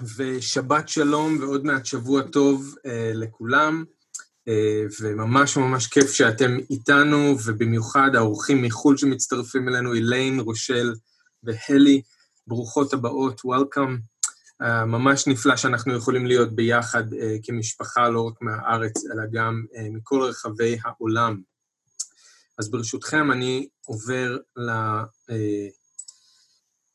ושבת שלום ועוד מעט שבוע טוב uh, לכולם, uh, וממש ממש כיף שאתם איתנו, ובמיוחד האורחים מחו"ל שמצטרפים אלינו, איליין, רושל והלי, ברוכות הבאות, Welcome. Uh, ממש נפלא שאנחנו יכולים להיות ביחד uh, כמשפחה, לא רק מהארץ, אלא גם uh, מכל רחבי העולם. אז ברשותכם, אני עובר ל... Uh,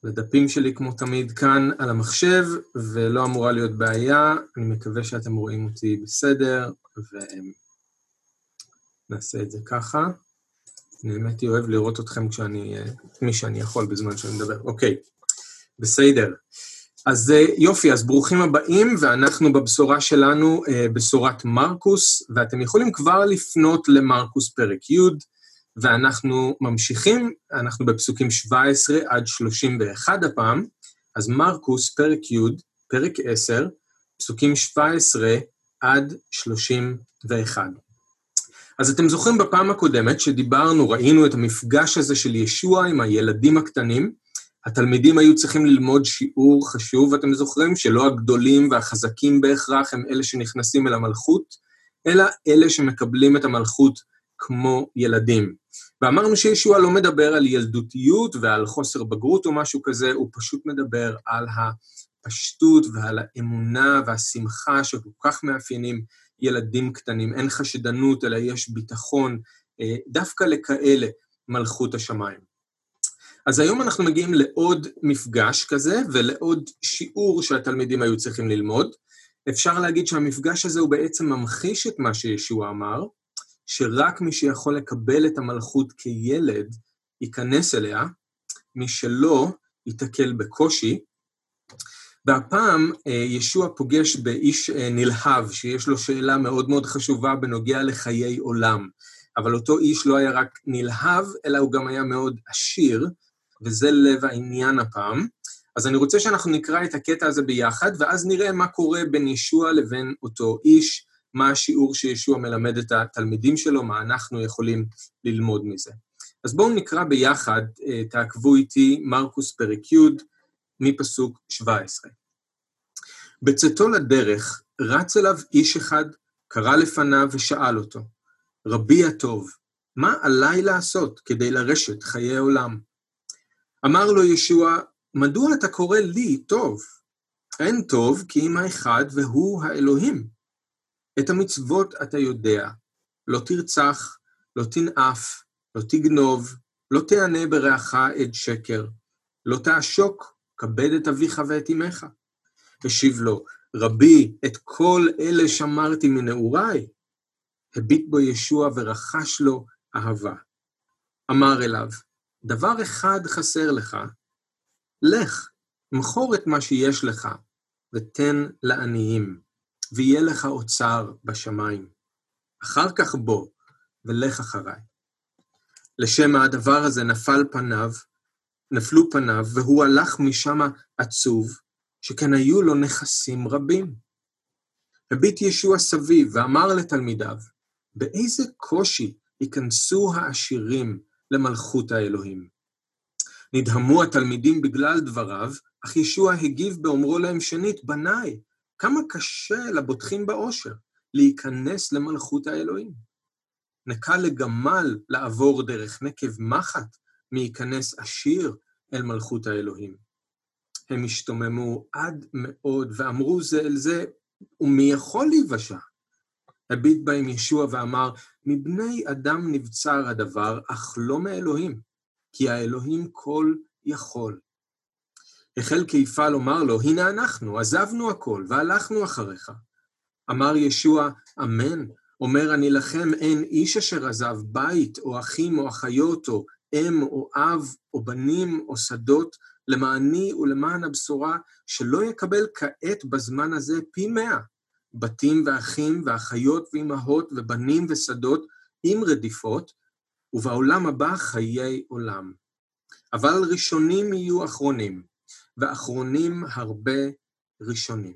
לדפים שלי כמו תמיד כאן על המחשב, ולא אמורה להיות בעיה, אני מקווה שאתם רואים אותי בסדר, ונעשה את זה ככה. אני באמת אוהב לראות אתכם כשאני, מי שאני יכול בזמן שאני מדבר. אוקיי, בסדר. אז יופי, אז ברוכים הבאים, ואנחנו בבשורה שלנו, בשורת מרקוס, ואתם יכולים כבר לפנות למרקוס פרק י', ואנחנו ממשיכים, אנחנו בפסוקים 17 עד 31 הפעם, אז מרקוס, פרק י', פרק 10, פסוקים 17 עד 31. אז אתם זוכרים בפעם הקודמת שדיברנו, ראינו את המפגש הזה של ישוע עם הילדים הקטנים, התלמידים היו צריכים ללמוד שיעור חשוב, ואתם זוכרים שלא הגדולים והחזקים בהכרח הם אלה שנכנסים אל המלכות, אלא אלה שמקבלים את המלכות כמו ילדים. ואמרנו שישוע לא מדבר על ילדותיות ועל חוסר בגרות או משהו כזה, הוא פשוט מדבר על הפשטות ועל האמונה והשמחה שכל כך מאפיינים ילדים קטנים. אין חשדנות, אלא יש ביטחון, אה, דווקא לכאלה מלכות השמיים. אז היום אנחנו מגיעים לעוד מפגש כזה ולעוד שיעור שהתלמידים היו צריכים ללמוד. אפשר להגיד שהמפגש הזה הוא בעצם ממחיש את מה שישוע אמר, שרק מי שיכול לקבל את המלכות כילד ייכנס אליה, מי שלא ייתקל בקושי. והפעם אה, ישוע פוגש באיש אה, נלהב, שיש לו שאלה מאוד מאוד חשובה בנוגע לחיי עולם. אבל אותו איש לא היה רק נלהב, אלא הוא גם היה מאוד עשיר, וזה לב העניין הפעם. אז אני רוצה שאנחנו נקרא את הקטע הזה ביחד, ואז נראה מה קורה בין ישוע לבין אותו איש, מה השיעור שישוע מלמד את התלמידים שלו, מה אנחנו יכולים ללמוד מזה. אז בואו נקרא ביחד, אה, תעקבו איתי, מרקוס פרק י', מפסוק 17. בצאתו לדרך, רץ אליו איש אחד, קרא לפניו ושאל אותו, רבי הטוב, מה עליי לעשות כדי לרשת חיי עולם? אמר לו ישוע, מדוע אתה קורא לי טוב? אין טוב כי אם האחד והוא האלוהים. את המצוות אתה יודע, לא תרצח, לא תנאף, לא תגנוב, לא תענה ברעך עד שקר, לא תעשוק, כבד את אביך ואת אמך. השיב לו, רבי, את כל אלה שמרתי מנעוריי. הביט בו ישוע ורחש לו אהבה. אמר אליו, דבר אחד חסר לך, לך, מכור את מה שיש לך, ותן לעניים. ויהיה לך אוצר בשמיים. אחר כך בוא, ולך אחריי. לשם הדבר הזה נפל פניו, נפלו פניו, והוא הלך משם עצוב, שכן היו לו נכסים רבים. הביט ישוע סביב ואמר לתלמידיו, באיזה קושי ייכנסו העשירים למלכות האלוהים. נדהמו התלמידים בגלל דבריו, אך ישוע הגיב באומרו להם שנית, בניי, כמה קשה לבוטחים באושר להיכנס למלכות האלוהים. נקל לגמל לעבור דרך נקב מחט מייכנס עשיר אל מלכות האלוהים. הם השתוממו עד מאוד ואמרו זה אל זה, ומי יכול להיוושע? הביט בהם ישוע ואמר, מבני אדם נבצר הדבר, אך לא מאלוהים, כי האלוהים כל יכול. החל כיפה לומר לו, הנה אנחנו, עזבנו הכל והלכנו אחריך. אמר ישוע, אמן, אומר אני לכם, אין איש אשר עזב בית, או אחים, או אחיות, או אם, או אב, או בנים, או שדות, למעני ולמען הבשורה, שלא יקבל כעת בזמן הזה פי מאה. בתים ואחים ואחיות ואימהות ובנים ושדות עם רדיפות, ובעולם הבא חיי עולם. אבל ראשונים יהיו אחרונים, ואחרונים הרבה ראשונים.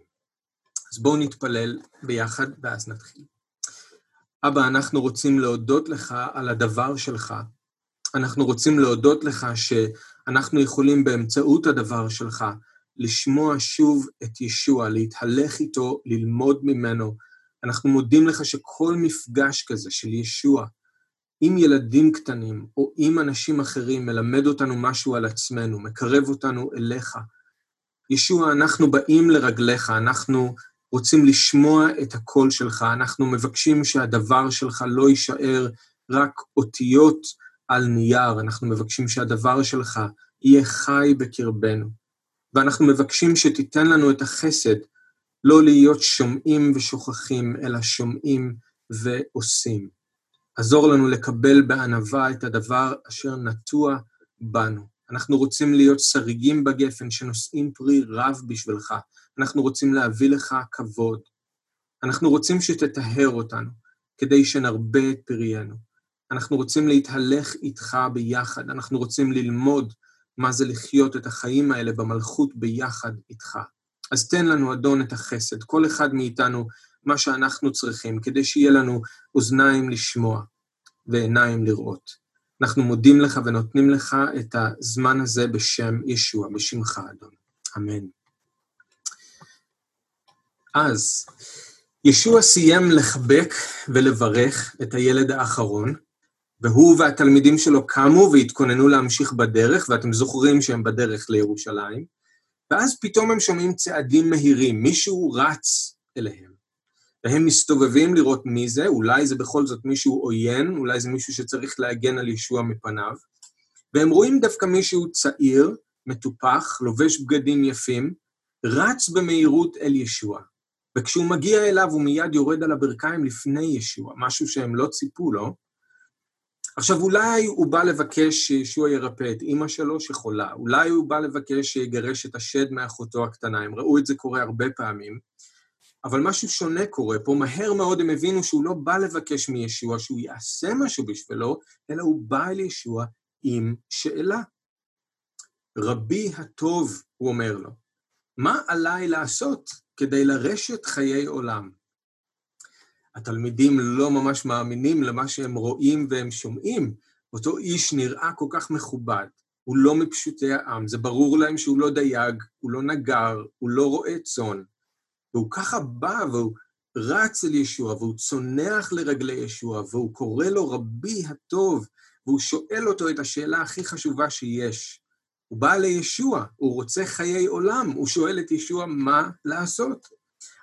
אז בואו נתפלל ביחד ואז נתחיל. אבא, אנחנו רוצים להודות לך על הדבר שלך. אנחנו רוצים להודות לך שאנחנו יכולים באמצעות הדבר שלך לשמוע שוב את ישוע, להתהלך איתו, ללמוד ממנו. אנחנו מודים לך שכל מפגש כזה של ישוע עם ילדים קטנים או עם אנשים אחרים מלמד אותנו משהו על עצמנו, מקרב אותנו אליך. ישוע, אנחנו באים לרגליך, אנחנו רוצים לשמוע את הקול שלך, אנחנו מבקשים שהדבר שלך לא יישאר רק אותיות על נייר, אנחנו מבקשים שהדבר שלך יהיה חי בקרבנו. ואנחנו מבקשים שתיתן לנו את החסד לא להיות שומעים ושוכחים, אלא שומעים ועושים. עזור לנו לקבל בענווה את הדבר אשר נטוע בנו. אנחנו רוצים להיות שריגים בגפן שנושאים פרי רב בשבילך. אנחנו רוצים להביא לך כבוד. אנחנו רוצים שתטהר אותנו, כדי שנרבה את פריינו. אנחנו רוצים להתהלך איתך ביחד, אנחנו רוצים ללמוד מה זה לחיות את החיים האלה במלכות ביחד איתך. אז תן לנו, אדון, את החסד, כל אחד מאיתנו, מה שאנחנו צריכים, כדי שיהיה לנו אוזניים לשמוע ועיניים לראות. אנחנו מודים לך ונותנים לך את הזמן הזה בשם ישוע, בשמך, אדון. אמן. אז, ישוע סיים לחבק ולברך את הילד האחרון, והוא והתלמידים שלו קמו והתכוננו להמשיך בדרך, ואתם זוכרים שהם בדרך לירושלים, ואז פתאום הם שומעים צעדים מהירים, מישהו רץ אליהם. והם מסתובבים לראות מי זה, אולי זה בכל זאת מישהו עוין, אולי זה מישהו שצריך להגן על ישוע מפניו, והם רואים דווקא מישהו צעיר, מטופח, לובש בגדים יפים, רץ במהירות אל ישוע. וכשהוא מגיע אליו הוא מיד יורד על הברכיים לפני ישוע, משהו שהם לא ציפו לו, עכשיו, אולי הוא בא לבקש שישוע ירפא את אימא שלו שחולה, אולי הוא בא לבקש שיגרש את השד מאחותו הקטנה, הם ראו את זה קורה הרבה פעמים, אבל משהו שונה קורה פה, מהר מאוד הם הבינו שהוא לא בא לבקש מישוע שהוא יעשה משהו בשבילו, אלא הוא בא אל ישוע עם שאלה. רבי הטוב, הוא אומר לו, מה עליי לעשות כדי לרשת חיי עולם? התלמידים לא ממש מאמינים למה שהם רואים והם שומעים. אותו איש נראה כל כך מכובד, הוא לא מפשוטי העם, זה ברור להם שהוא לא דייג, הוא לא נגר, הוא לא רועה צאן. והוא ככה בא והוא רץ אל ישוע, והוא צונח לרגלי ישוע, והוא קורא לו רבי הטוב, והוא שואל אותו את השאלה הכי חשובה שיש. הוא בא לישוע, הוא רוצה חיי עולם, הוא שואל את ישוע מה לעשות.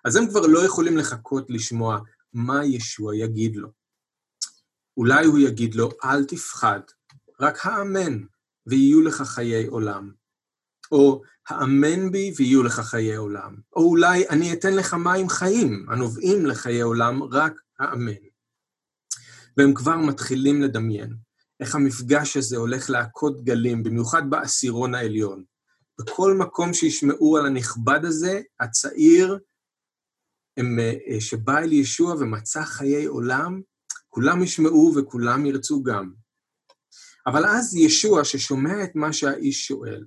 אז הם כבר לא יכולים לחכות לשמוע מה ישוע יגיד לו. אולי הוא יגיד לו, אל תפחד, רק האמן ויהיו לך חיי עולם. או האמן בי ויהיו לך חיי עולם. או אולי אני אתן לך מים חיים הנובעים לחיי עולם, רק האמן. והם כבר מתחילים לדמיין איך המפגש הזה הולך להכות גלים, במיוחד בעשירון העליון. בכל מקום שישמעו על הנכבד הזה, הצעיר הם, אה, שבא אל ישוע ומצא חיי עולם, כולם ישמעו וכולם ירצו גם. אבל אז ישוע, ששומע את מה שהאיש שואל,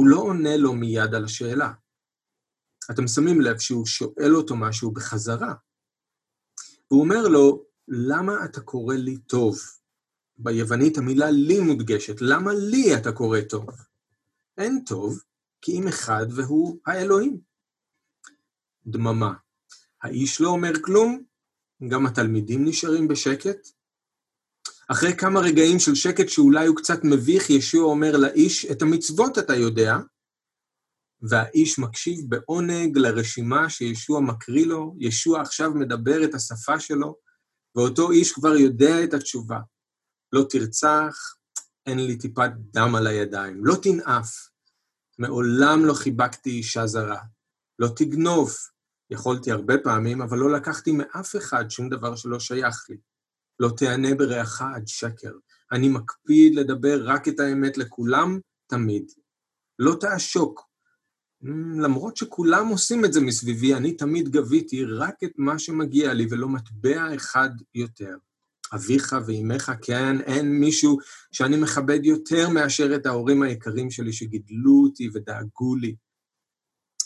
הוא לא עונה לו מיד על השאלה. אתם שמים לב שהוא שואל אותו משהו בחזרה. הוא אומר לו, למה אתה קורא לי טוב? ביוונית המילה לי מודגשת, למה לי אתה קורא טוב? אין טוב, כי אם אחד והוא האלוהים. דממה. האיש לא אומר כלום, גם התלמידים נשארים בשקט. אחרי כמה רגעים של שקט שאולי הוא קצת מביך, ישוע אומר לאיש, את המצוות אתה יודע, והאיש מקשיב בעונג לרשימה שישוע מקריא לו, ישוע עכשיו מדבר את השפה שלו, ואותו איש כבר יודע את התשובה. לא תרצח, אין לי טיפת דם על הידיים. לא תנאף, מעולם לא חיבקתי אישה זרה. לא תגנוב, יכולתי הרבה פעמים, אבל לא לקחתי מאף אחד שום דבר שלא שייך לי. לא תענה ברעך עד שקר. אני מקפיד לדבר רק את האמת לכולם, תמיד. לא תעשוק. למרות שכולם עושים את זה מסביבי, אני תמיד גביתי רק את מה שמגיע לי ולא מטבע אחד יותר. אביך ואימך, כן, אין מישהו שאני מכבד יותר מאשר את ההורים היקרים שלי שגידלו אותי ודאגו לי.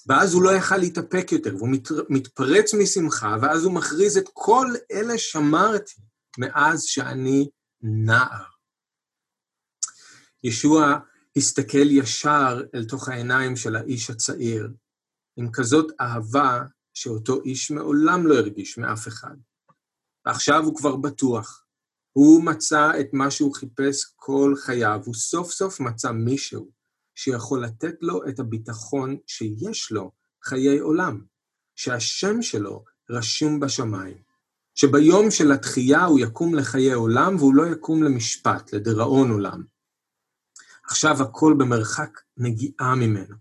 ואז הוא לא יכל להתאפק יותר, והוא מת, מתפרץ משמחה, ואז הוא מכריז את כל אלה שמרתי מאז שאני נער. ישוע הסתכל ישר אל תוך העיניים של האיש הצעיר, עם כזאת אהבה שאותו איש מעולם לא הרגיש מאף אחד. ועכשיו הוא כבר בטוח. הוא מצא את מה שהוא חיפש כל חייו, הוא סוף סוף מצא מישהו שיכול לתת לו את הביטחון שיש לו חיי עולם, שהשם שלו רשום בשמיים, שביום של התחייה הוא יקום לחיי עולם והוא לא יקום למשפט, לדיראון עולם. עכשיו הכל במרחק נגיעה ממנו.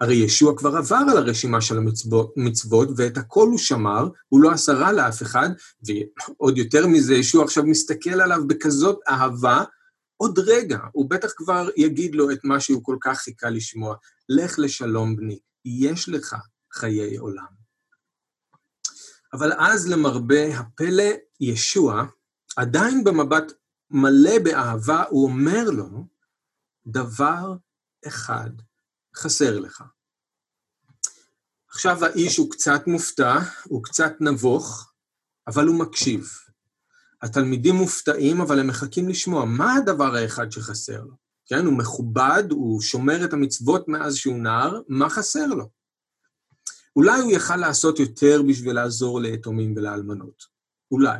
הרי ישוע כבר עבר על הרשימה של המצוות, ואת הכל הוא שמר, הוא לא עשה רע לאף אחד, ועוד יותר מזה, ישוע עכשיו מסתכל עליו בכזאת אהבה, עוד רגע, הוא בטח כבר יגיד לו את מה שהוא כל כך חיכה לשמוע, לך לשלום בני, יש לך חיי עולם. אבל אז למרבה הפלא, ישוע, עדיין במבט מלא באהבה, הוא אומר לו, דבר אחד חסר לך. עכשיו האיש הוא קצת מופתע, הוא קצת נבוך, אבל הוא מקשיב. התלמידים מופתעים, אבל הם מחכים לשמוע מה הדבר האחד שחסר לו. כן, הוא מכובד, הוא שומר את המצוות מאז שהוא נער, מה חסר לו? אולי הוא יכל לעשות יותר בשביל לעזור ליתומים ולאלמנות. אולי.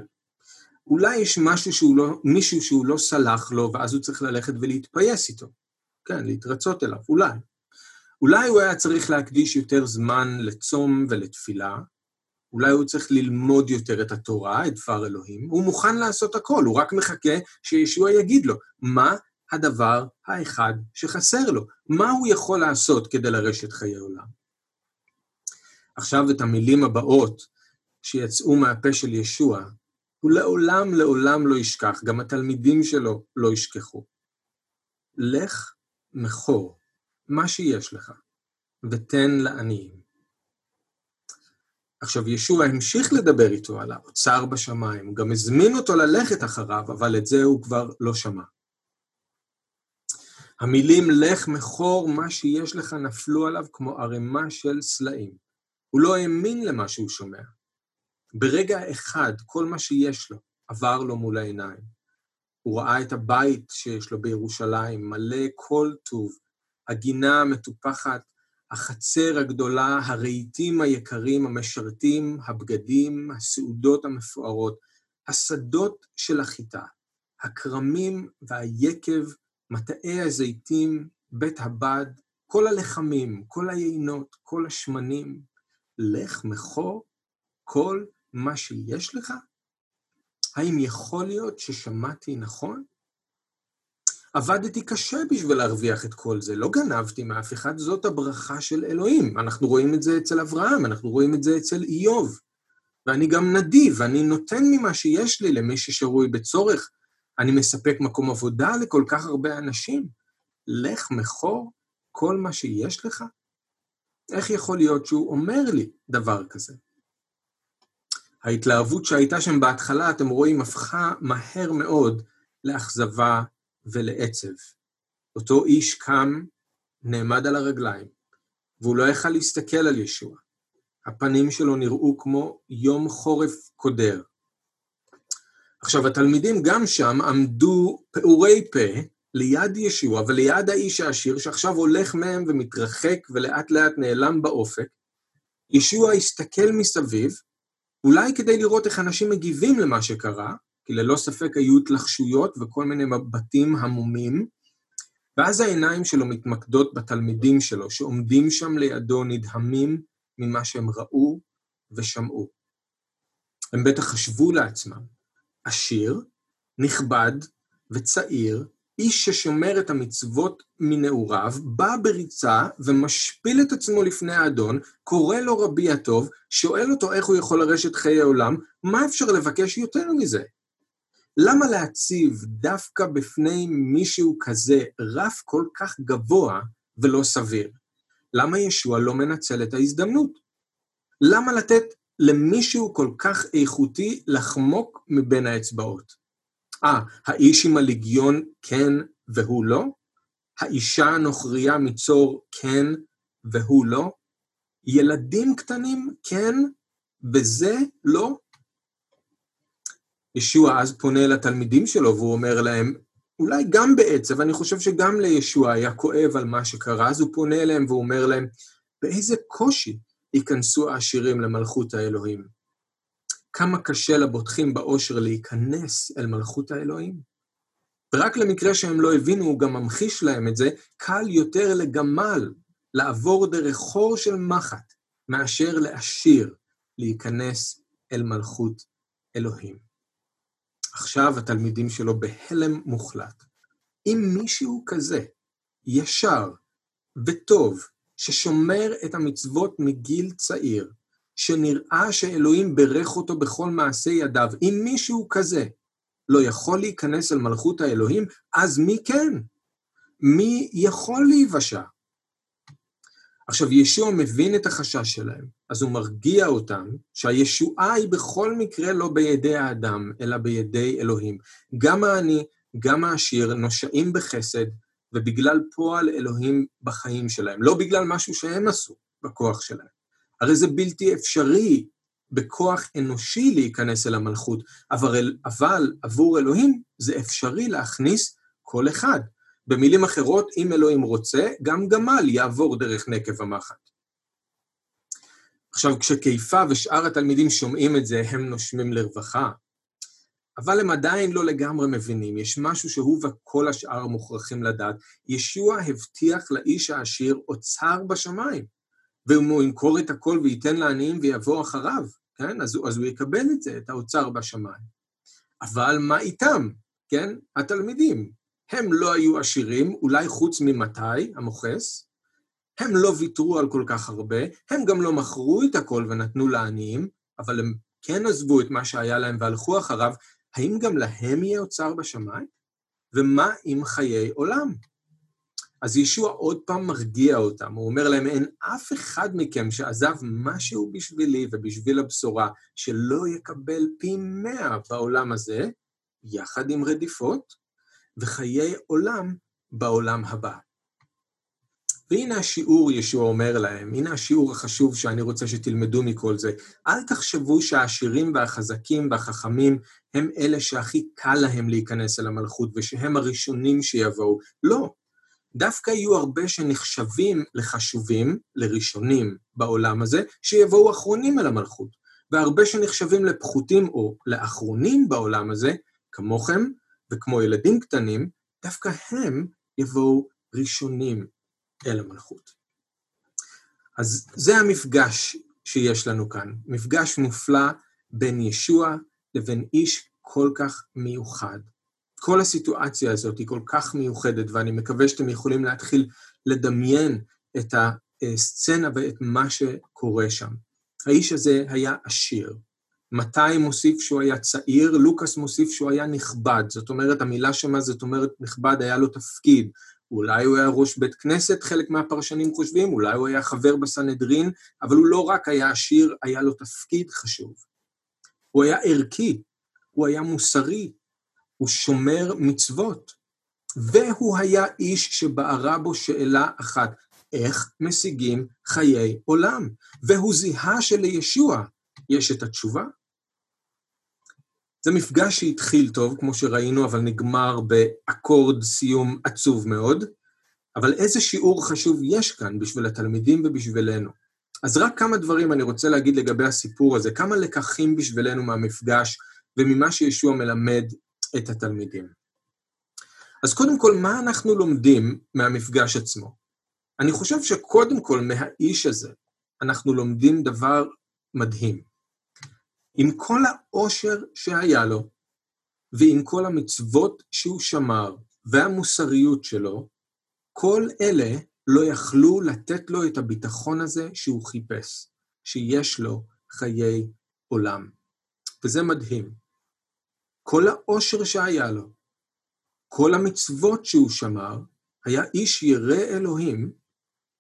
אולי יש משהו שהוא לא, מישהו שהוא לא סלח לו, ואז הוא צריך ללכת ולהתפייס איתו. כן, להתרצות אליו, אולי. אולי הוא היה צריך להקדיש יותר זמן לצום ולתפילה, אולי הוא צריך ללמוד יותר את התורה, את דבר אלוהים, הוא מוכן לעשות הכל, הוא רק מחכה שישוע יגיד לו מה הדבר האחד שחסר לו, מה הוא יכול לעשות כדי לרשת חיי עולם. עכשיו את המילים הבאות שיצאו מהפה של ישוע, הוא לעולם לעולם לא ישכח, גם התלמידים שלו לא ישכחו. לך מכור מה שיש לך, ותן לעניים. עכשיו, ישוע המשיך לדבר איתו על האוצר בשמיים, הוא גם הזמין אותו ללכת אחריו, אבל את זה הוא כבר לא שמע. המילים לך מכור מה שיש לך נפלו עליו כמו ערימה של סלעים. הוא לא האמין למה שהוא שומע. ברגע אחד, כל מה שיש לו עבר לו מול העיניים. הוא ראה את הבית שיש לו בירושלים, מלא כל טוב, הגינה המטופחת, החצר הגדולה, הרהיטים היקרים, המשרתים, הבגדים, הסעודות המפוארות, השדות של החיטה, הכרמים והיקב, מטעי הזיתים, בית הבד, כל הלחמים, כל היינות, כל השמנים, לך מכור כל מה שיש לך? האם יכול להיות ששמעתי נכון? עבדתי קשה בשביל להרוויח את כל זה, לא גנבתי מאף אחד, זאת הברכה של אלוהים. אנחנו רואים את זה אצל אברהם, אנחנו רואים את זה אצל איוב. ואני גם נדיב, אני נותן ממה שיש לי למי ששרוי בצורך. אני מספק מקום עבודה לכל כך הרבה אנשים. לך מכור כל מה שיש לך? איך יכול להיות שהוא אומר לי דבר כזה? ההתלהבות שהייתה שם בהתחלה, אתם רואים, הפכה מהר מאוד לאכזבה ולעצב. אותו איש קם, נעמד על הרגליים, והוא לא יכל להסתכל על ישוע. הפנים שלו נראו כמו יום חורף קודר. עכשיו, התלמידים גם שם עמדו פעורי פה ליד ישוע וליד האיש העשיר, שעכשיו הולך מהם ומתרחק ולאט לאט נעלם באופק, ישוע הסתכל מסביב, אולי כדי לראות איך אנשים מגיבים למה שקרה, כי ללא ספק היו התלחשויות וכל מיני מבטים המומים, ואז העיניים שלו מתמקדות בתלמידים שלו, שעומדים שם לידו נדהמים ממה שהם ראו ושמעו. הם בטח חשבו לעצמם, עשיר, נכבד וצעיר, איש ששומר את המצוות מנעוריו, בא בריצה ומשפיל את עצמו לפני האדון, קורא לו רבי הטוב, שואל אותו איך הוא יכול לרשת חיי עולם, מה אפשר לבקש יותר מזה? למה להציב דווקא בפני מישהו כזה רף כל כך גבוה ולא סביר? למה ישוע לא מנצל את ההזדמנות? למה לתת למישהו כל כך איכותי לחמוק מבין האצבעות? אה, האיש עם הליגיון כן והוא לא? האישה הנוכריה מצור כן והוא לא? ילדים קטנים כן וזה לא? ישוע אז פונה לתלמידים שלו והוא אומר להם, אולי גם בעצב, אני חושב שגם לישוע היה כואב על מה שקרה, אז הוא פונה אליהם והוא אומר להם, באיזה קושי ייכנסו העשירים למלכות האלוהים? כמה קשה לבוטחים באושר להיכנס אל מלכות האלוהים? ורק למקרה שהם לא הבינו, הוא גם ממחיש להם את זה, קל יותר לגמל לעבור דרך חור של מחט, מאשר לעשיר להיכנס אל מלכות אלוהים. עכשיו התלמידים שלו בהלם מוחלט. אם מישהו כזה, ישר וטוב, ששומר את המצוות מגיל צעיר, שנראה שאלוהים ברך אותו בכל מעשה ידיו, אם מישהו כזה לא יכול להיכנס אל מלכות האלוהים, אז מי כן? מי יכול להיוושע? עכשיו, ישוע מבין את החשש שלהם, אז הוא מרגיע אותם שהישועה היא בכל מקרה לא בידי האדם, אלא בידי אלוהים. גם העני, גם העשיר, נושעים בחסד, ובגלל פועל אלוהים בחיים שלהם, לא בגלל משהו שהם עשו בכוח שלהם. הרי זה בלתי אפשרי בכוח אנושי להיכנס אל המלכות, אבל, אבל עבור אלוהים זה אפשרי להכניס כל אחד. במילים אחרות, אם אלוהים רוצה, גם גמל יעבור דרך נקב המחט. עכשיו, כשכיפה ושאר התלמידים שומעים את זה, הם נושמים לרווחה, אבל הם עדיין לא לגמרי מבינים, יש משהו שהוא וכל השאר מוכרחים לדעת. ישוע הבטיח לאיש העשיר אוצר בשמיים, ואם הוא ימכור את הכל וייתן לעניים ויבוא אחריו, כן? אז, אז הוא יקבל את זה, את האוצר בשמיים. אבל מה איתם, כן? התלמידים. הם לא היו עשירים, אולי חוץ ממתי, המוכס, הם לא ויתרו על כל כך הרבה, הם גם לא מכרו את הכל ונתנו לעניים, אבל הם כן עזבו את מה שהיה להם והלכו אחריו, האם גם להם יהיה אוצר בשמיים? ומה עם חיי עולם? אז ישוע עוד פעם מרגיע אותם, הוא אומר להם, אין אף אחד מכם שעזב משהו בשבילי ובשביל הבשורה, שלא יקבל פי מאה בעולם הזה, יחד עם רדיפות, וחיי עולם בעולם הבא. והנה השיעור, ישוע אומר להם, הנה השיעור החשוב שאני רוצה שתלמדו מכל זה. אל תחשבו שהעשירים והחזקים והחכמים הם אלה שהכי קל להם להיכנס אל המלכות ושהם הראשונים שיבואו. לא. דווקא יהיו הרבה שנחשבים לחשובים, לראשונים בעולם הזה, שיבואו אחרונים אל המלכות. והרבה שנחשבים לפחותים או לאחרונים בעולם הזה, כמוכם וכמו ילדים קטנים, דווקא הם יבואו ראשונים אל המלכות. אז זה המפגש שיש לנו כאן, מפגש מופלא בין ישוע לבין איש כל כך מיוחד. כל הסיטואציה הזאת היא כל כך מיוחדת, ואני מקווה שאתם יכולים להתחיל לדמיין את הסצנה ואת מה שקורה שם. האיש הזה היה עשיר. מתי מוסיף שהוא היה צעיר, לוקאס מוסיף שהוא היה נכבד. זאת אומרת, המילה שמה זאת אומרת נכבד, היה לו תפקיד. אולי הוא היה ראש בית כנסת, חלק מהפרשנים חושבים, אולי הוא היה חבר בסנהדרין, אבל הוא לא רק היה עשיר, היה לו תפקיד חשוב. הוא היה ערכי, הוא היה מוסרי, הוא שומר מצוות. והוא היה איש שבערה בו שאלה אחת, איך משיגים חיי עולם? והוא זיהה שלישוע יש את התשובה. זה מפגש שהתחיל טוב, כמו שראינו, אבל נגמר באקורד סיום עצוב מאוד. אבל איזה שיעור חשוב יש כאן בשביל התלמידים ובשבילנו. אז רק כמה דברים אני רוצה להגיד לגבי הסיפור הזה, כמה לקחים בשבילנו מהמפגש וממה שישוע מלמד את התלמידים. אז קודם כל, מה אנחנו לומדים מהמפגש עצמו? אני חושב שקודם כל, מהאיש הזה, אנחנו לומדים דבר מדהים. עם כל העושר שהיה לו, ועם כל המצוות שהוא שמר, והמוסריות שלו, כל אלה לא יכלו לתת לו את הביטחון הזה שהוא חיפש, שיש לו חיי עולם. וזה מדהים. כל העושר שהיה לו, כל המצוות שהוא שמר, היה איש ירא אלוהים,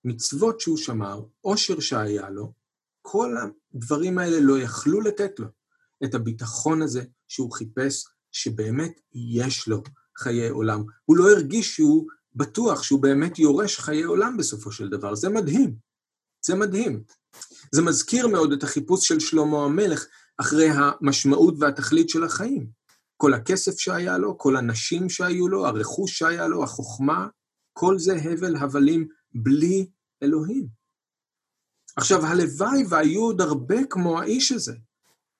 מצוות שהוא שמר, עושר שהיה לו, כל הדברים האלה לא יכלו לתת לו את הביטחון הזה שהוא חיפש, שבאמת יש לו חיי עולם. הוא לא הרגיש שהוא בטוח שהוא באמת יורש חיי עולם בסופו של דבר. זה מדהים. זה מדהים. זה מזכיר מאוד את החיפוש של שלמה המלך אחרי המשמעות והתכלית של החיים. כל הכסף שהיה לו, כל הנשים שהיו לו, הרכוש שהיה לו, החוכמה, כל זה הבל הבלים בלי אלוהים. עכשיו, הלוואי והיו עוד הרבה כמו האיש הזה,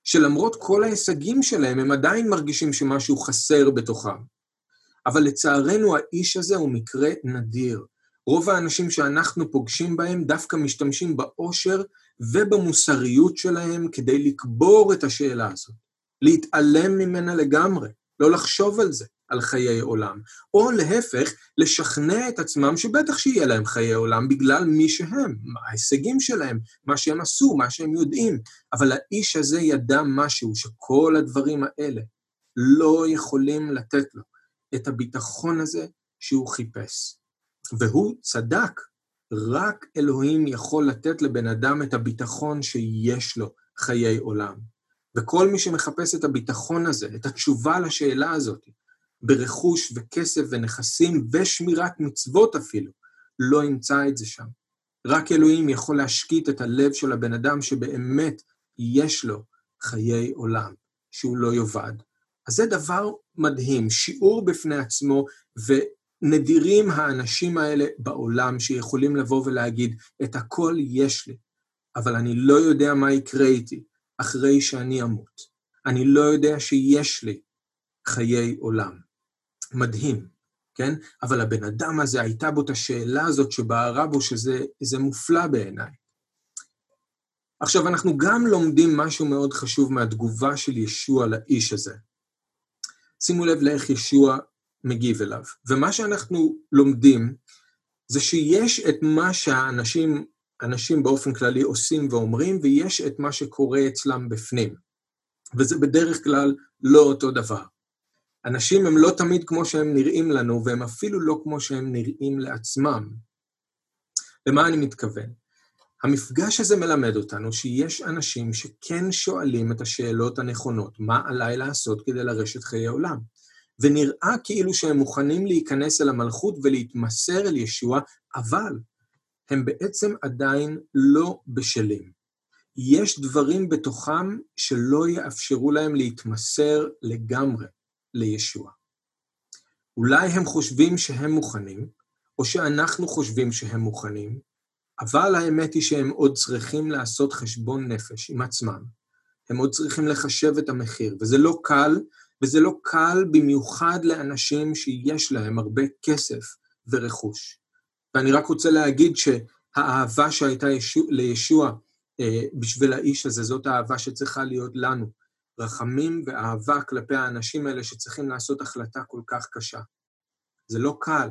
שלמרות כל ההישגים שלהם, הם עדיין מרגישים שמשהו חסר בתוכם. אבל לצערנו, האיש הזה הוא מקרה נדיר. רוב האנשים שאנחנו פוגשים בהם דווקא משתמשים באושר ובמוסריות שלהם כדי לקבור את השאלה הזאת, להתעלם ממנה לגמרי, לא לחשוב על זה, על חיי עולם, או להפך, לשכנע את עצמם שבטח שיהיה להם חיי עולם בגלל מי שהם, ההישגים שלהם, מה שהם עשו, מה שהם יודעים, אבל האיש הזה ידע משהו שכל הדברים האלה לא יכולים לתת לו את הביטחון הזה שהוא חיפש. והוא צדק, רק אלוהים יכול לתת לבן אדם את הביטחון שיש לו חיי עולם. וכל מי שמחפש את הביטחון הזה, את התשובה לשאלה הזאת, ברכוש וכסף ונכסים ושמירת מצוות אפילו, לא ימצא את זה שם. רק אלוהים יכול להשקיט את הלב של הבן אדם שבאמת יש לו חיי עולם, שהוא לא יאבד. אז זה דבר מדהים, שיעור בפני עצמו, ונדירים האנשים האלה בעולם שיכולים לבוא ולהגיד, את הכל יש לי, אבל אני לא יודע מה יקרה איתי אחרי שאני אמות. אני לא יודע שיש לי חיי עולם. מדהים, כן? אבל הבן אדם הזה, הייתה בו את השאלה הזאת שבערה בו, שזה מופלא בעיניי. עכשיו, אנחנו גם לומדים משהו מאוד חשוב מהתגובה של ישוע לאיש הזה. שימו לב לאיך ישוע מגיב אליו. ומה שאנחנו לומדים זה שיש את מה שהאנשים אנשים באופן כללי עושים ואומרים, ויש את מה שקורה אצלם בפנים. וזה בדרך כלל לא אותו דבר. אנשים הם לא תמיד כמו שהם נראים לנו, והם אפילו לא כמו שהם נראים לעצמם. למה אני מתכוון? המפגש הזה מלמד אותנו שיש אנשים שכן שואלים את השאלות הנכונות, מה עליי לעשות כדי לרשת חיי עולם? ונראה כאילו שהם מוכנים להיכנס אל המלכות ולהתמסר אל ישוע, אבל הם בעצם עדיין לא בשלים. יש דברים בתוכם שלא יאפשרו להם להתמסר לגמרי לישוע. אולי הם חושבים שהם מוכנים, או שאנחנו חושבים שהם מוכנים, אבל האמת היא שהם עוד צריכים לעשות חשבון נפש עם עצמם. הם עוד צריכים לחשב את המחיר, וזה לא קל, וזה לא קל במיוחד לאנשים שיש להם הרבה כסף ורכוש. ואני רק רוצה להגיד שהאהבה שהייתה ישוע, לישוע אה, בשביל האיש הזה, זאת האהבה שצריכה להיות לנו. רחמים ואהבה כלפי האנשים האלה שצריכים לעשות החלטה כל כך קשה. זה לא קל,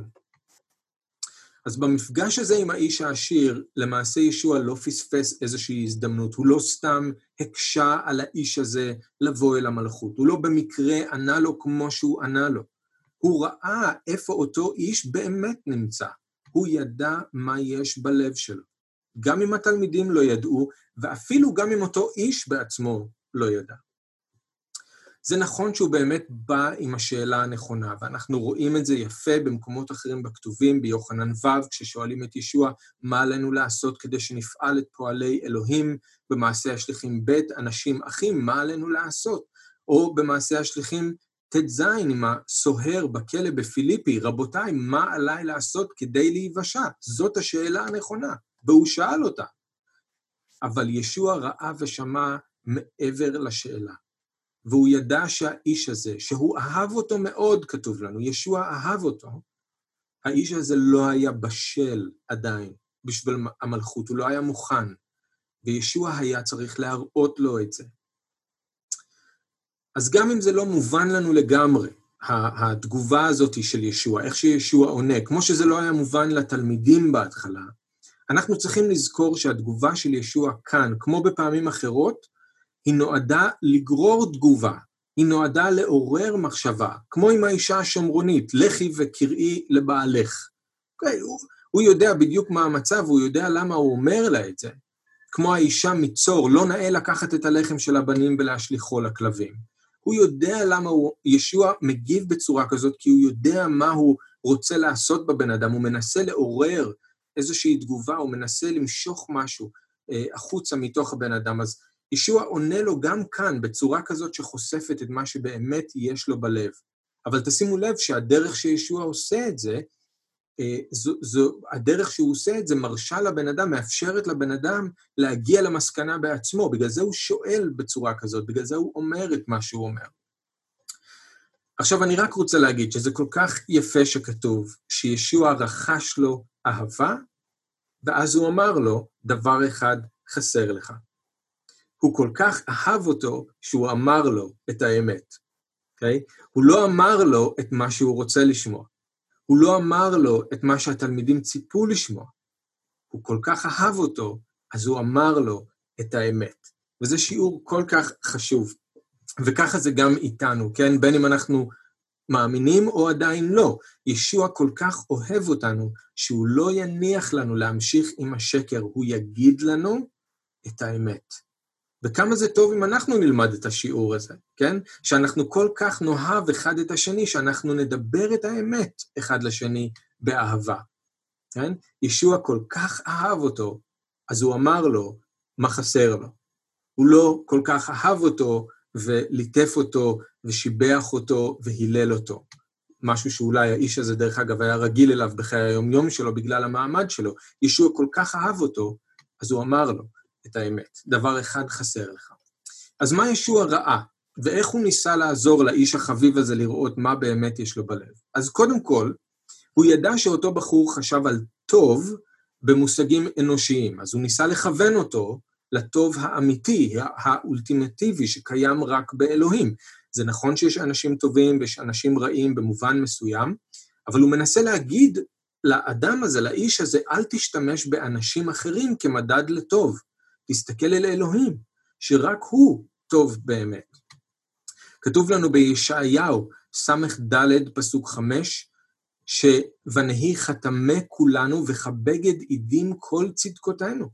אז במפגש הזה עם האיש העשיר, למעשה ישוע לא פספס איזושהי הזדמנות, הוא לא סתם הקשה על האיש הזה לבוא אל המלכות, הוא לא במקרה ענה לו כמו שהוא ענה לו. הוא ראה איפה אותו איש באמת נמצא, הוא ידע מה יש בלב שלו. גם אם התלמידים לא ידעו, ואפילו גם אם אותו איש בעצמו לא ידע. זה נכון שהוא באמת בא עם השאלה הנכונה, ואנחנו רואים את זה יפה במקומות אחרים בכתובים, ביוחנן ו', כששואלים את ישוע מה עלינו לעשות כדי שנפעל את פועלי אלוהים, במעשה השליחים ב', אנשים אחים, מה עלינו לעשות? או במעשה השליחים ט"ז, עם הסוהר בכלא בפיליפי, רבותיי, מה עליי לעשות כדי להיוושע? זאת השאלה הנכונה, והוא שאל אותה. אבל ישוע ראה ושמע מעבר לשאלה. והוא ידע שהאיש הזה, שהוא אהב אותו מאוד, כתוב לנו, ישוע אהב אותו, האיש הזה לא היה בשל עדיין בשביל המלכות, הוא לא היה מוכן, וישוע היה צריך להראות לו את זה. אז גם אם זה לא מובן לנו לגמרי, התגובה הזאת של ישוע, איך שישוע עונה, כמו שזה לא היה מובן לתלמידים בהתחלה, אנחנו צריכים לזכור שהתגובה של ישוע כאן, כמו בפעמים אחרות, היא נועדה לגרור תגובה, היא נועדה לעורר מחשבה, כמו עם האישה השומרונית, לכי וקראי לבעלך. Okay, אוקיי, הוא, הוא יודע בדיוק מה המצב, הוא יודע למה הוא אומר לה את זה. כמו האישה מצור, לא נאה לקחת את הלחם של הבנים ולהשליכו לכלבים. הוא יודע למה הוא, ישוע מגיב בצורה כזאת, כי הוא יודע מה הוא רוצה לעשות בבן אדם, הוא מנסה לעורר איזושהי תגובה, הוא מנסה למשוך משהו אה, החוצה מתוך הבן אדם. אז ישוע עונה לו גם כאן בצורה כזאת שחושפת את מה שבאמת יש לו בלב. אבל תשימו לב שהדרך שישוע עושה את זה, זו, זו, הדרך שהוא עושה את זה מרשה לבן אדם, מאפשרת לבן אדם להגיע למסקנה בעצמו, בגלל זה הוא שואל בצורה כזאת, בגלל זה הוא אומר את מה שהוא אומר. עכשיו, אני רק רוצה להגיד שזה כל כך יפה שכתוב שישוע רכש לו אהבה, ואז הוא אמר לו, דבר אחד חסר לך. הוא כל כך אהב אותו, שהוא אמר לו את האמת, אוקיי? Okay? הוא לא אמר לו את מה שהוא רוצה לשמוע. הוא לא אמר לו את מה שהתלמידים ציפו לשמוע. הוא כל כך אהב אותו, אז הוא אמר לו את האמת. וזה שיעור כל כך חשוב. וככה זה גם איתנו, כן? בין אם אנחנו מאמינים או עדיין לא. ישוע כל כך אוהב אותנו, שהוא לא יניח לנו להמשיך עם השקר, הוא יגיד לנו את האמת. וכמה זה טוב אם אנחנו נלמד את השיעור הזה, כן? שאנחנו כל כך נאהב אחד את השני, שאנחנו נדבר את האמת אחד לשני באהבה, כן? ישוע כל כך אהב אותו, אז הוא אמר לו מה חסר לו. הוא לא כל כך אהב אותו וליטף אותו ושיבח אותו והילל אותו. משהו שאולי האיש הזה, דרך אגב, היה רגיל אליו בחיי היום-יום שלו בגלל המעמד שלו. ישוע כל כך אהב אותו, אז הוא אמר לו, את האמת. דבר אחד חסר לך. אז מה ישוע ראה, ואיך הוא ניסה לעזור לאיש החביב הזה לראות מה באמת יש לו בלב? אז קודם כל, הוא ידע שאותו בחור חשב על טוב במושגים אנושיים, אז הוא ניסה לכוון אותו לטוב האמיתי, האולטימטיבי, שקיים רק באלוהים. זה נכון שיש אנשים טובים ויש אנשים רעים במובן מסוים, אבל הוא מנסה להגיד לאדם הזה, לאיש הזה, אל תשתמש באנשים אחרים כמדד לטוב. תסתכל אל אלוהים, שרק הוא טוב באמת. כתוב לנו בישעיהו, ס"ד, פסוק חמש, ש"ונהי חתמי כולנו וכבגד עידים כל צדקותינו".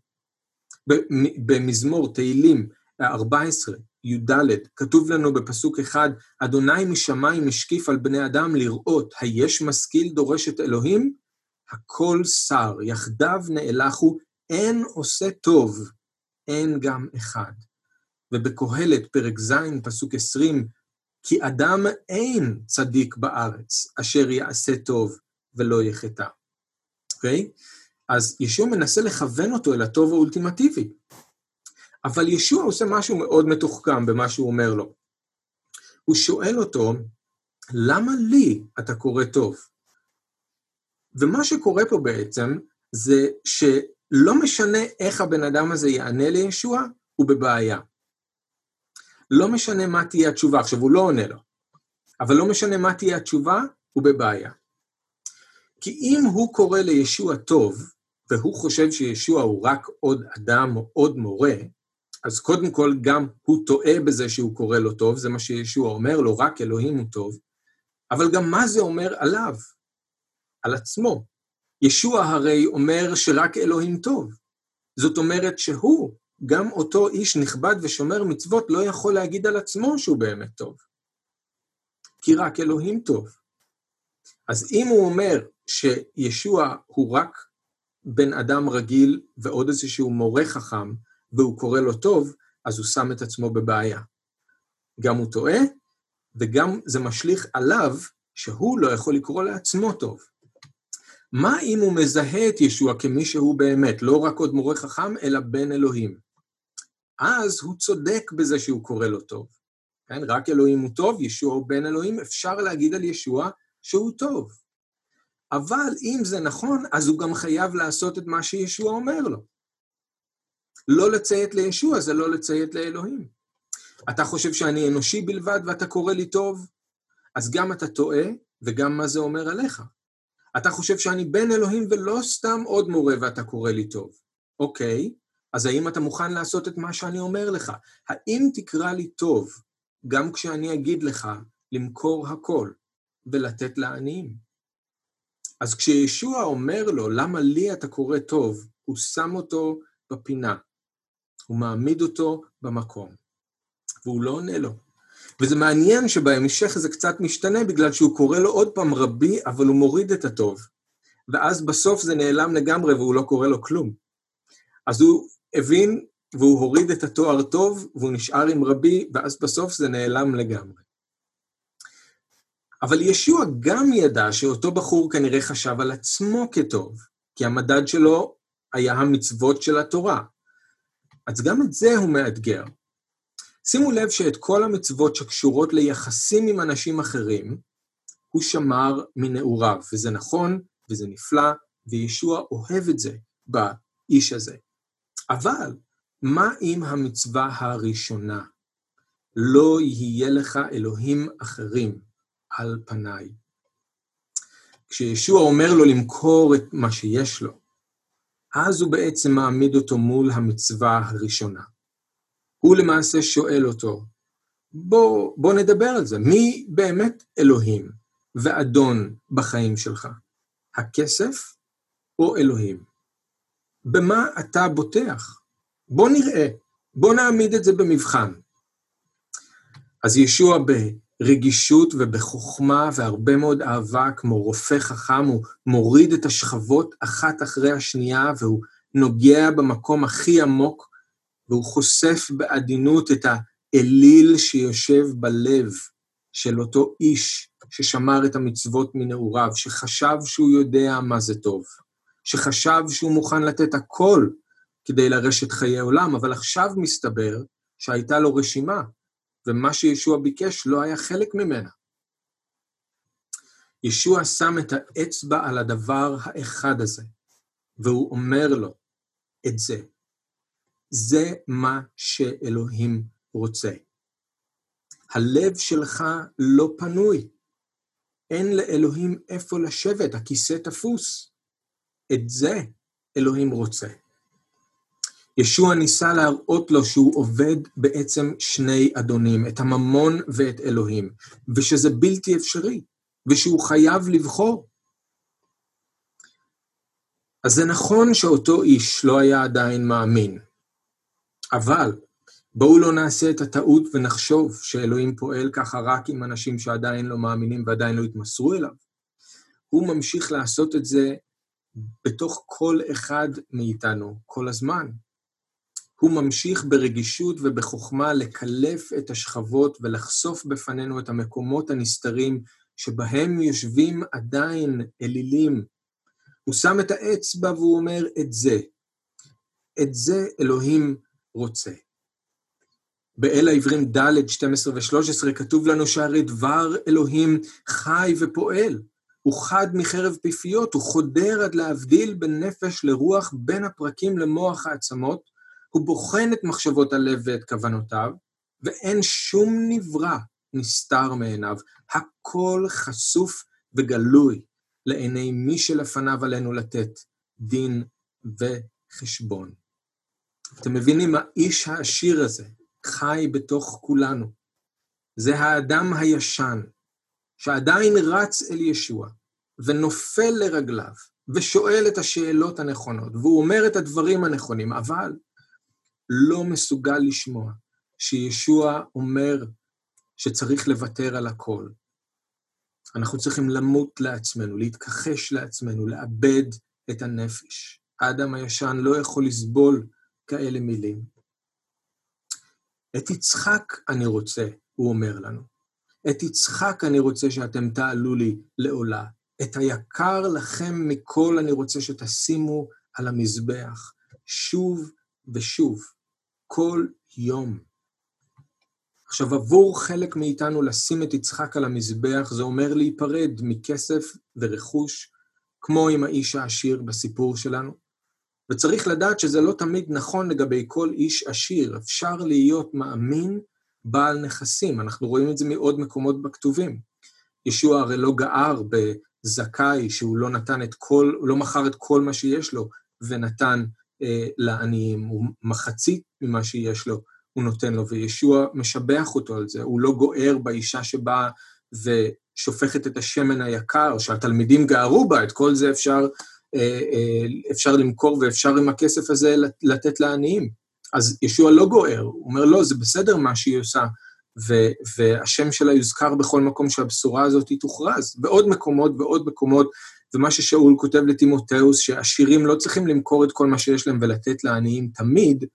במזמור תהילים 14, י"ד, כתוב לנו בפסוק אחד, אדוני משמיים משקיף על בני אדם לראות, היש משכיל דורש את אלוהים? הכל שר, יחדיו נאלחו, אין עושה טוב, אין גם אחד. ובקהלת, פרק ז', פסוק עשרים, כי אדם אין צדיק בארץ, אשר יעשה טוב ולא יחטא. אוקיי? Okay? אז ישוע מנסה לכוון אותו אל הטוב האולטימטיבי. אבל ישוע עושה משהו מאוד מתוחכם במה שהוא אומר לו. הוא שואל אותו, למה לי אתה קורא טוב? ומה שקורה פה בעצם, זה ש... לא משנה איך הבן אדם הזה יענה לישוע, הוא בבעיה. לא משנה מה תהיה התשובה. עכשיו, הוא לא עונה לו, אבל לא משנה מה תהיה התשובה, הוא בבעיה. כי אם הוא קורא לישוע טוב, והוא חושב שישוע הוא רק עוד אדם או עוד מורה, אז קודם כל גם הוא טועה בזה שהוא קורא לו טוב, זה מה שישוע אומר לו, רק אלוהים הוא טוב, אבל גם מה זה אומר עליו, על עצמו. ישוע הרי אומר שרק אלוהים טוב. זאת אומרת שהוא, גם אותו איש נכבד ושומר מצוות, לא יכול להגיד על עצמו שהוא באמת טוב. כי רק אלוהים טוב. אז אם הוא אומר שישוע הוא רק בן אדם רגיל ועוד איזשהו מורה חכם, והוא קורא לו טוב, אז הוא שם את עצמו בבעיה. גם הוא טועה, וגם זה משליך עליו שהוא לא יכול לקרוא לעצמו טוב. מה אם הוא מזהה את ישוע כמי שהוא באמת, לא רק עוד מורה חכם, אלא בן אלוהים? אז הוא צודק בזה שהוא קורא לו טוב. כן, רק אלוהים הוא טוב, ישוע הוא בן אלוהים, אפשר להגיד על ישוע שהוא טוב. אבל אם זה נכון, אז הוא גם חייב לעשות את מה שישוע אומר לו. לא לציית לישוע זה לא לציית לאלוהים. אתה חושב שאני אנושי בלבד ואתה קורא לי טוב? אז גם אתה טועה, וגם מה זה אומר עליך. אתה חושב שאני בן אלוהים ולא סתם עוד מורה ואתה קורא לי טוב. אוקיי, אז האם אתה מוכן לעשות את מה שאני אומר לך? האם תקרא לי טוב גם כשאני אגיד לך למכור הכל ולתת לעניים? אז כשישוע אומר לו, למה לי אתה קורא טוב, הוא שם אותו בפינה. הוא מעמיד אותו במקום, והוא לא עונה לו. וזה מעניין שבהמשך זה קצת משתנה, בגלל שהוא קורא לו עוד פעם רבי, אבל הוא מוריד את הטוב. ואז בסוף זה נעלם לגמרי והוא לא קורא לו כלום. אז הוא הבין, והוא הוריד את התואר טוב, והוא נשאר עם רבי, ואז בסוף זה נעלם לגמרי. אבל ישוע גם ידע שאותו בחור כנראה חשב על עצמו כטוב, כי המדד שלו היה המצוות של התורה. אז גם את זה הוא מאתגר. שימו לב שאת כל המצוות שקשורות ליחסים עם אנשים אחרים, הוא שמר מנעוריו, וזה נכון, וזה נפלא, וישוע אוהב את זה באיש הזה. אבל מה עם המצווה הראשונה? לא יהיה לך אלוהים אחרים על פניי. כשישוע אומר לו למכור את מה שיש לו, אז הוא בעצם מעמיד אותו מול המצווה הראשונה. הוא למעשה שואל אותו, בוא, בוא נדבר על זה, מי באמת אלוהים ואדון בחיים שלך? הכסף או אלוהים? במה אתה בוטח? בוא נראה, בוא נעמיד את זה במבחן. אז ישוע ברגישות ובחוכמה והרבה מאוד אהבה, כמו רופא חכם, הוא מוריד את השכבות אחת אחרי השנייה, והוא נוגע במקום הכי עמוק, והוא חושף בעדינות את האליל שיושב בלב של אותו איש ששמר את המצוות מנעוריו, שחשב שהוא יודע מה זה טוב, שחשב שהוא מוכן לתת הכל כדי לרשת חיי עולם, אבל עכשיו מסתבר שהייתה לו רשימה, ומה שישוע ביקש לא היה חלק ממנה. ישוע שם את האצבע על הדבר האחד הזה, והוא אומר לו את זה. זה מה שאלוהים רוצה. הלב שלך לא פנוי. אין לאלוהים איפה לשבת, הכיסא תפוס. את זה אלוהים רוצה. ישוע ניסה להראות לו שהוא עובד בעצם שני אדונים, את הממון ואת אלוהים, ושזה בלתי אפשרי, ושהוא חייב לבחור. אז זה נכון שאותו איש לא היה עדיין מאמין, אבל בואו לא נעשה את הטעות ונחשוב שאלוהים פועל ככה רק עם אנשים שעדיין לא מאמינים ועדיין לא התמסרו אליו. הוא ממשיך לעשות את זה בתוך כל אחד מאיתנו, כל הזמן. הוא ממשיך ברגישות ובחוכמה לקלף את השכבות ולחשוף בפנינו את המקומות הנסתרים שבהם יושבים עדיין אלילים. הוא שם את האצבע והוא אומר את זה. את זה אלוהים רוצה. באל העברים ד', 12 ו-13 כתוב לנו שהרי דבר אלוהים חי ופועל. הוא חד מחרב פיפיות, הוא חודר עד להבדיל בין נפש לרוח, בין הפרקים למוח העצמות, הוא בוחן את מחשבות הלב ואת כוונותיו, ואין שום נברא נסתר מעיניו, הכל חשוף וגלוי לעיני מי שלפניו עלינו לתת דין וחשבון. אתם מבינים, האיש העשיר הזה חי בתוך כולנו. זה האדם הישן, שעדיין רץ אל ישוע, ונופל לרגליו, ושואל את השאלות הנכונות, והוא אומר את הדברים הנכונים, אבל לא מסוגל לשמוע שישוע אומר שצריך לוותר על הכל. אנחנו צריכים למות לעצמנו, להתכחש לעצמנו, לאבד את הנפש. האדם הישן לא יכול לסבול כאלה מילים. את יצחק אני רוצה, הוא אומר לנו. את יצחק אני רוצה שאתם תעלו לי לעולה. את היקר לכם מכל אני רוצה שתשימו על המזבח, שוב ושוב. כל יום. עכשיו, עבור חלק מאיתנו לשים את יצחק על המזבח, זה אומר להיפרד מכסף ורכוש, כמו עם האיש העשיר בסיפור שלנו. וצריך לדעת שזה לא תמיד נכון לגבי כל איש עשיר. אפשר להיות מאמין בעל נכסים. אנחנו רואים את זה מעוד מקומות בכתובים. ישוע הרי לא גער בזכאי שהוא לא נתן את כל, לא מכר את כל מה שיש לו ונתן אה, לעניים, הוא מחצית ממה שיש לו, הוא נותן לו, וישוע משבח אותו על זה, הוא לא גוער באישה שבאה ושופכת את השמן היקר, שהתלמידים גערו בה, את כל זה אפשר, אפשר למכור ואפשר עם הכסף הזה לתת לעניים. אז ישוע לא גוער, הוא אומר, לא, זה בסדר מה שהיא עושה, ו- והשם שלה יוזכר בכל מקום שהבשורה הזאת תוכרז, בעוד מקומות, בעוד מקומות, ומה ששאול כותב לטימותאוס, שעשירים לא צריכים למכור את כל מה שיש להם ולתת לעניים תמיד,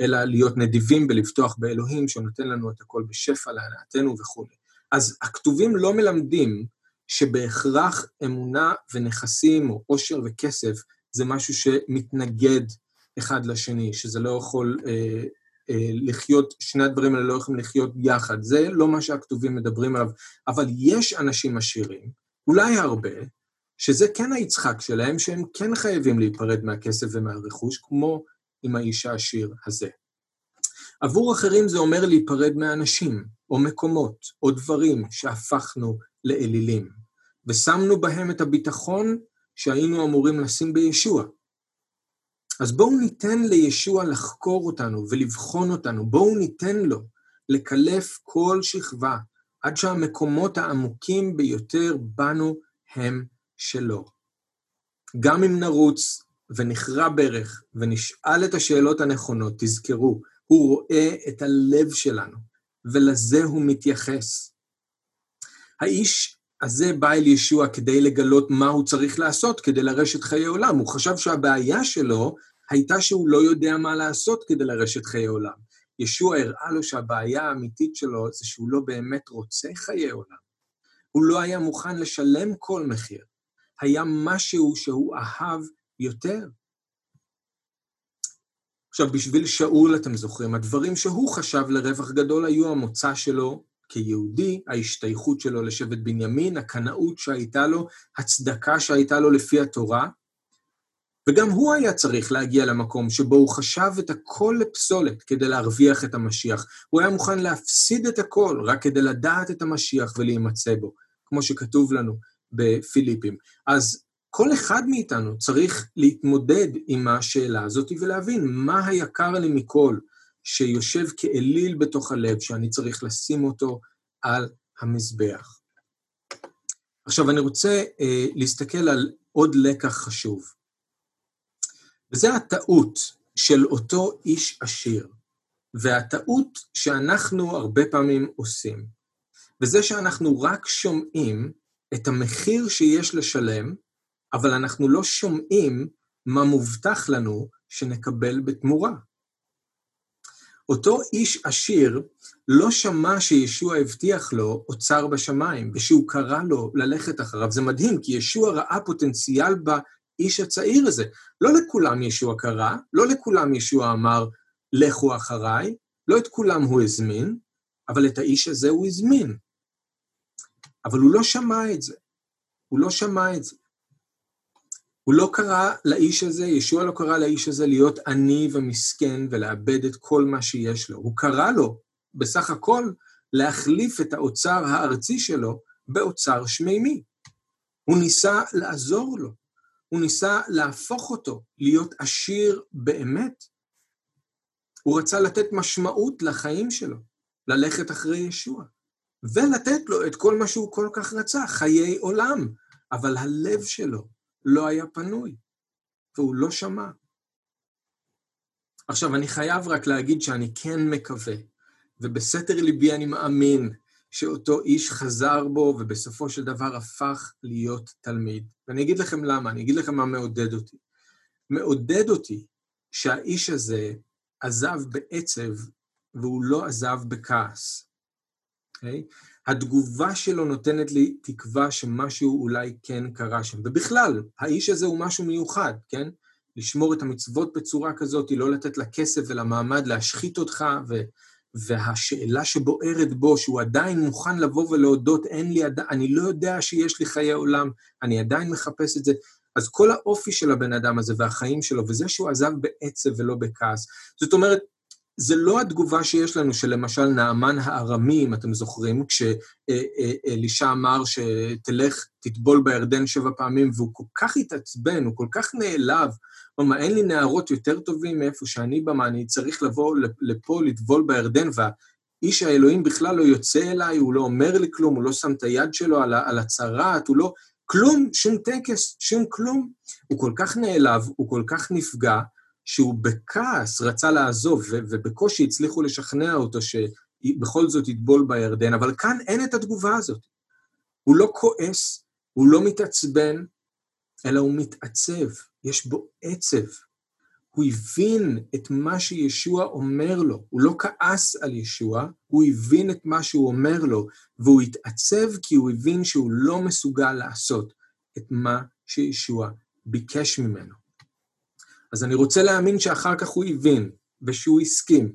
אלא להיות נדיבים ולבטוח באלוהים שנותן לנו את הכל בשפע להנאתנו וכולי. אז הכתובים לא מלמדים שבהכרח אמונה ונכסים או עושר וכסף זה משהו שמתנגד אחד לשני, שזה לא יכול אה, אה, לחיות, שני הדברים האלה לא יכולים לחיות יחד. זה לא מה שהכתובים מדברים עליו, אבל יש אנשים עשירים, אולי הרבה, שזה כן היצחק שלהם, שהם כן חייבים להיפרד מהכסף ומהרכוש, כמו עם האיש העשיר הזה. עבור אחרים זה אומר להיפרד מהאנשים, או מקומות, או דברים שהפכנו לאלילים, ושמנו בהם את הביטחון שהיינו אמורים לשים בישוע. אז בואו ניתן לישוע לחקור אותנו ולבחון אותנו, בואו ניתן לו לקלף כל שכבה, עד שהמקומות העמוקים ביותר בנו הם שלו. גם אם נרוץ ונכרע ברך ונשאל את השאלות הנכונות, תזכרו, הוא רואה את הלב שלנו, ולזה הוא מתייחס. האיש הזה בא אל ישוע כדי לגלות מה הוא צריך לעשות כדי לרשת חיי עולם. הוא חשב שהבעיה שלו הייתה שהוא לא יודע מה לעשות כדי לרשת חיי עולם. ישוע הראה לו שהבעיה האמיתית שלו זה שהוא לא באמת רוצה חיי עולם. הוא לא היה מוכן לשלם כל מחיר. היה משהו שהוא אהב יותר. עכשיו, בשביל שאול, אתם זוכרים, הדברים שהוא חשב לרווח גדול היו המוצא שלו כיהודי, ההשתייכות שלו לשבט בנימין, הקנאות שהייתה לו, הצדקה שהייתה לו לפי התורה, וגם הוא היה צריך להגיע למקום שבו הוא חשב את הכל לפסולת כדי להרוויח את המשיח. הוא היה מוכן להפסיד את הכל רק כדי לדעת את המשיח ולהימצא בו, כמו שכתוב לנו בפיליפים. אז כל אחד מאיתנו צריך להתמודד עם השאלה הזאת ולהבין מה היקר לי מכל שיושב כאליל בתוך הלב, שאני צריך לשים אותו על המזבח. עכשיו, אני רוצה אה, להסתכל על עוד לקח חשוב. וזה הטעות של אותו איש עשיר, והטעות שאנחנו הרבה פעמים עושים, וזה שאנחנו רק שומעים את המחיר שיש לשלם, אבל אנחנו לא שומעים מה מובטח לנו שנקבל בתמורה. אותו איש עשיר לא שמע שישוע הבטיח לו אוצר בשמיים, ושהוא קרא לו ללכת אחריו. זה מדהים, כי ישוע ראה פוטנציאל האיש הצעיר הזה. לא לכולם ישוע קרא, לא לכולם ישוע אמר, לכו אחריי, לא את כולם הוא הזמין, אבל את האיש הזה הוא הזמין. אבל הוא לא שמע את זה. הוא לא שמע את זה. הוא לא קרא לאיש הזה, ישוע לא קרא לאיש הזה להיות עני ומסכן ולאבד את כל מה שיש לו. הוא קרא לו, בסך הכל, להחליף את האוצר הארצי שלו באוצר שמימי. הוא ניסה לעזור לו. הוא ניסה להפוך אותו להיות עשיר באמת. הוא רצה לתת משמעות לחיים שלו, ללכת אחרי ישוע, ולתת לו את כל מה שהוא כל כך רצה, חיי עולם, אבל הלב שלו לא היה פנוי, והוא לא שמע. עכשיו, אני חייב רק להגיד שאני כן מקווה, ובסתר ליבי אני מאמין שאותו איש חזר בו ובסופו של דבר הפך להיות תלמיד. ואני אגיד לכם למה, אני אגיד לכם מה מעודד אותי. מעודד אותי שהאיש הזה עזב בעצב והוא לא עזב בכעס. Okay? התגובה שלו נותנת לי תקווה שמשהו אולי כן קרה שם. ובכלל, האיש הזה הוא משהו מיוחד, כן? לשמור את המצוות בצורה כזאת, לא לתת לכסף ולמעמד להשחית אותך, ו... והשאלה שבוערת בו, שהוא עדיין מוכן לבוא ולהודות, אין לי, עד... אני לא יודע שיש לי חיי עולם, אני עדיין מחפש את זה. אז כל האופי של הבן אדם הזה והחיים שלו, וזה שהוא עזב בעצב ולא בכעס, זאת אומרת, זה לא התגובה שיש לנו שלמשל נעמן הארמי, אם אתם זוכרים, כשאלישע אמר שתלך, תטבול בירדן שבע פעמים, והוא כל כך התעצבן, הוא כל כך נעלב, אמר, אין לי נערות יותר טובים מאיפה שאני בא, מה אני צריך לבוא לפה, לטבול בירדן, והאיש האלוהים בכלל לא יוצא אליי, הוא לא אומר לי כלום, הוא לא שם את היד שלו על, על הצרעת, הוא לא... כלום, שום טקס, שום כלום. הוא כל כך נעלב, הוא כל כך נפגע, שהוא בכעס רצה לעזוב, ובקושי הצליחו לשכנע אותו שבכל זאת יטבול בירדן, אבל כאן אין את התגובה הזאת. הוא לא כועס, הוא לא מתעצבן, אלא הוא מתעצב, יש בו עצב. הוא הבין את מה שישוע אומר לו. הוא לא כעס על ישוע, הוא הבין את מה שהוא אומר לו, והוא התעצב כי הוא הבין שהוא לא מסוגל לעשות את מה שישוע ביקש ממנו. אז אני רוצה להאמין שאחר כך הוא הבין, ושהוא הסכים,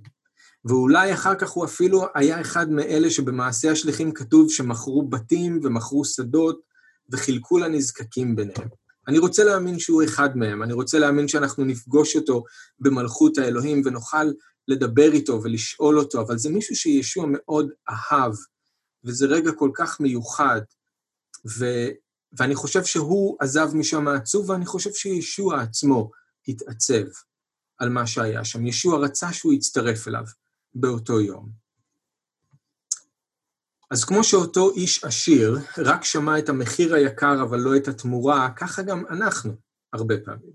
ואולי אחר כך הוא אפילו היה אחד מאלה שבמעשה השליחים כתוב שמכרו בתים ומכרו שדות וחילקו לנזקקים ביניהם. אני רוצה להאמין שהוא אחד מהם, אני רוצה להאמין שאנחנו נפגוש אותו במלכות האלוהים ונוכל לדבר איתו ולשאול אותו, אבל זה מישהו שישוע מאוד אהב, וזה רגע כל כך מיוחד, ו, ואני חושב שהוא עזב משם העצוב, ואני חושב שישוע עצמו התעצב על מה שהיה שם. ישוע רצה שהוא יצטרף אליו באותו יום. אז כמו שאותו איש עשיר רק שמע את המחיר היקר אבל לא את התמורה, ככה גם אנחנו הרבה פעמים.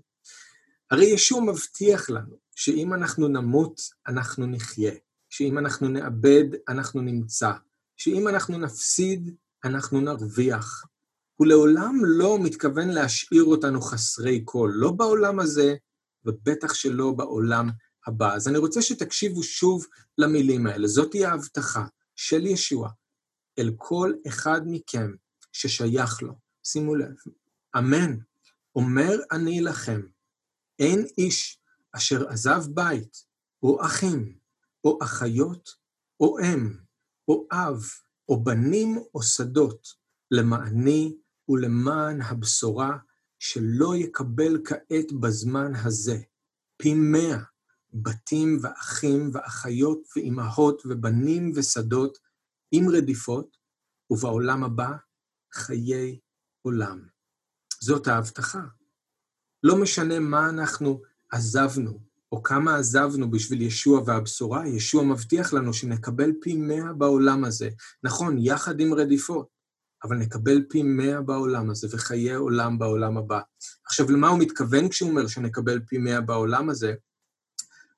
הרי ישוע מבטיח לנו שאם אנחנו נמות, אנחנו נחיה, שאם אנחנו נאבד, אנחנו נמצא, שאם אנחנו נפסיד, אנחנו נרוויח. הוא לעולם לא מתכוון להשאיר אותנו חסרי כל, לא בעולם הזה, ובטח שלא בעולם הבא. אז אני רוצה שתקשיבו שוב למילים האלה. זאת היא ההבטחה של ישוע אל כל אחד מכם ששייך לו. שימו לב, אמן. אומר אני לכם, אין איש אשר עזב בית, או אחים, או אחיות, או אם, או אב, או בנים, או שדות, למעני ולמען הבשורה, שלא יקבל כעת בזמן הזה פי מאה בתים ואחים ואחיות ואימהות ובנים ושדות עם רדיפות, ובעולם הבא חיי עולם. זאת ההבטחה. לא משנה מה אנחנו עזבנו, או כמה עזבנו בשביל ישוע והבשורה, ישוע מבטיח לנו שנקבל פי מאה בעולם הזה. נכון, יחד עם רדיפות, אבל נקבל פי מאה בעולם הזה וחיי עולם בעולם הבא. עכשיו, למה הוא מתכוון כשהוא אומר שנקבל פי מאה בעולם הזה?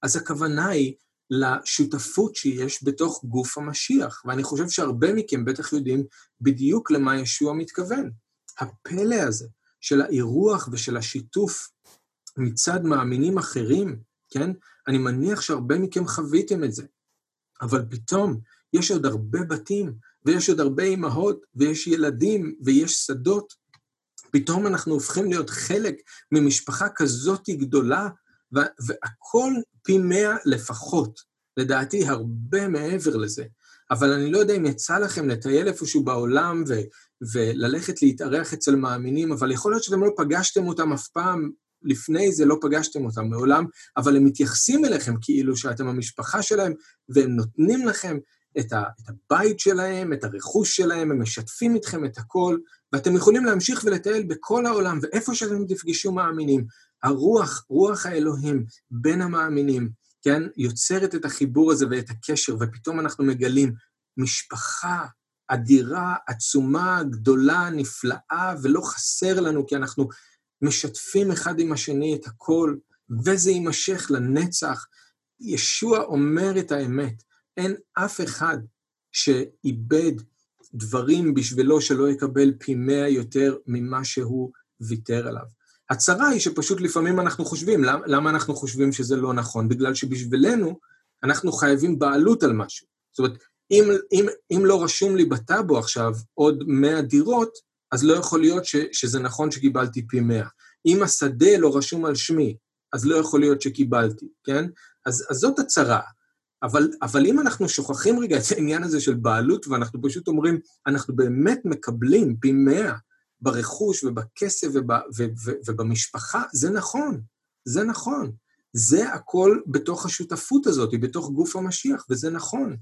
אז הכוונה היא לשותפות שיש בתוך גוף המשיח, ואני חושב שהרבה מכם בטח יודעים בדיוק למה ישוע מתכוון. הפלא הזה של האירוח ושל השיתוף מצד מאמינים אחרים, כן? אני מניח שהרבה מכם חוויתם את זה, אבל פתאום יש עוד הרבה בתים, ויש עוד הרבה אימהות, ויש ילדים, ויש שדות. פתאום אנחנו הופכים להיות חלק ממשפחה כזאת גדולה, והכל פי מאה לפחות. לדעתי, הרבה מעבר לזה. אבל אני לא יודע אם יצא לכם לטייל איפשהו בעולם ו- וללכת להתארח אצל מאמינים, אבל יכול להיות שאתם לא פגשתם אותם אף פעם, לפני זה לא פגשתם אותם מעולם, אבל הם מתייחסים אליכם כאילו שאתם המשפחה שלהם, והם נותנים לכם את, ה- את הבית שלהם, את הרכוש שלהם, הם משתפים איתכם את הכל, ואתם יכולים להמשיך ולטייל בכל העולם, ואיפה שאתם תפגשו מאמינים, הרוח, רוח האלוהים בין המאמינים, כן, יוצרת את החיבור הזה ואת הקשר, ופתאום אנחנו מגלים משפחה אדירה, עצומה, גדולה, נפלאה, ולא חסר לנו, כי אנחנו משתפים אחד עם השני את הכל, וזה יימשך לנצח. ישוע אומר את האמת, אין אף אחד שאיבד דברים בשבילו שלא יקבל פי מאה יותר ממה שהוא ויתר עליו. הצרה היא שפשוט לפעמים אנחנו חושבים, למה, למה אנחנו חושבים שזה לא נכון? בגלל שבשבילנו אנחנו חייבים בעלות על משהו. זאת אומרת, אם, אם, אם לא רשום לי בטאבו עכשיו עוד 100 דירות, אז לא יכול להיות ש, שזה נכון שקיבלתי פי 100. אם השדה לא רשום על שמי, אז לא יכול להיות שקיבלתי, כן? אז, אז זאת הצרה. אבל, אבל אם אנחנו שוכחים רגע את העניין הזה של בעלות, ואנחנו פשוט אומרים, אנחנו באמת מקבלים פי מאה ברכוש ובכסף וב, ו, ו, ובמשפחה, זה נכון, זה נכון. זה הכל בתוך השותפות הזאת, בתוך גוף המשיח, וזה נכון.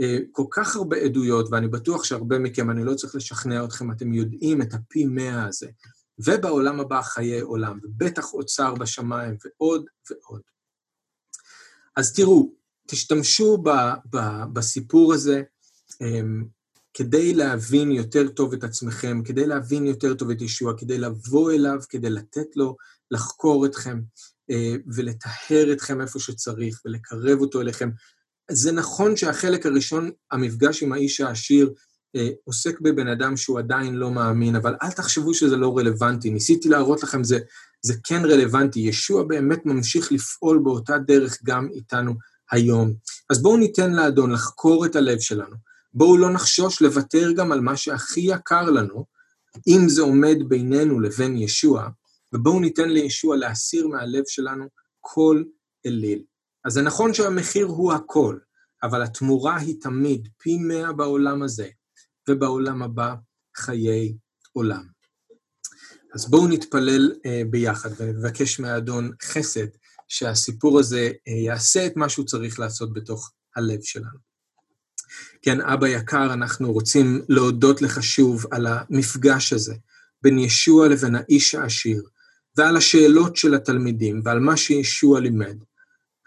אה, כל כך הרבה עדויות, ואני בטוח שהרבה מכם, אני לא צריך לשכנע אתכם, אתם יודעים את הפי מאה הזה. ובעולם הבא חיי עולם, ובטח אוצר בשמיים, ועוד ועוד. אז תראו, תשתמשו ב, ב, בסיפור הזה um, כדי להבין יותר טוב את עצמכם, כדי להבין יותר טוב את ישוע, כדי לבוא אליו, כדי לתת לו לחקור אתכם uh, ולטהר אתכם איפה שצריך ולקרב אותו אליכם. זה נכון שהחלק הראשון, המפגש עם האיש העשיר, uh, עוסק בבן אדם שהוא עדיין לא מאמין, אבל אל תחשבו שזה לא רלוונטי. ניסיתי להראות לכם, זה, זה כן רלוונטי. ישוע באמת ממשיך לפעול באותה דרך גם איתנו היום. אז בואו ניתן לאדון לחקור את הלב שלנו. בואו לא נחשוש לוותר גם על מה שהכי יקר לנו, אם זה עומד בינינו לבין ישוע, ובואו ניתן לישוע להסיר מהלב שלנו כל אליל. אז זה נכון שהמחיר הוא הכל, אבל התמורה היא תמיד פי מאה בעולם הזה, ובעולם הבא חיי עולם. אז בואו נתפלל uh, ביחד ונבקש מהאדון חסד שהסיפור הזה uh, יעשה את מה שהוא צריך לעשות בתוך הלב שלנו. כן, אבא יקר, אנחנו רוצים להודות לך שוב על המפגש הזה בין ישוע לבין האיש העשיר, ועל השאלות של התלמידים ועל מה שישוע לימד.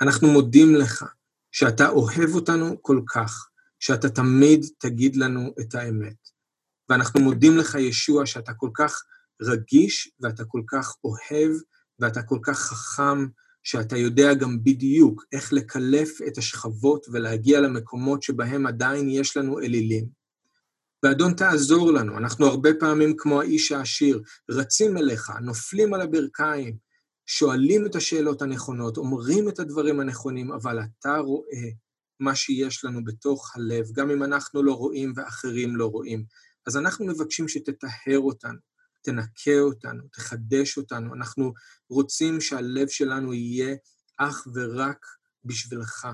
אנחנו מודים לך שאתה אוהב אותנו כל כך, שאתה תמיד תגיד לנו את האמת. ואנחנו מודים לך, ישוע, שאתה כל כך רגיש, ואתה כל כך אוהב, ואתה כל כך חכם, שאתה יודע גם בדיוק איך לקלף את השכבות ולהגיע למקומות שבהם עדיין יש לנו אלילים. ואדון תעזור לנו, אנחנו הרבה פעמים כמו האיש העשיר, רצים אליך, נופלים על הברכיים, שואלים את השאלות הנכונות, אומרים את הדברים הנכונים, אבל אתה רואה מה שיש לנו בתוך הלב, גם אם אנחנו לא רואים ואחרים לא רואים. אז אנחנו מבקשים שתטהר אותנו, תנקה אותנו, תחדש אותנו. אנחנו רוצים שהלב שלנו יהיה אך ורק בשבילך.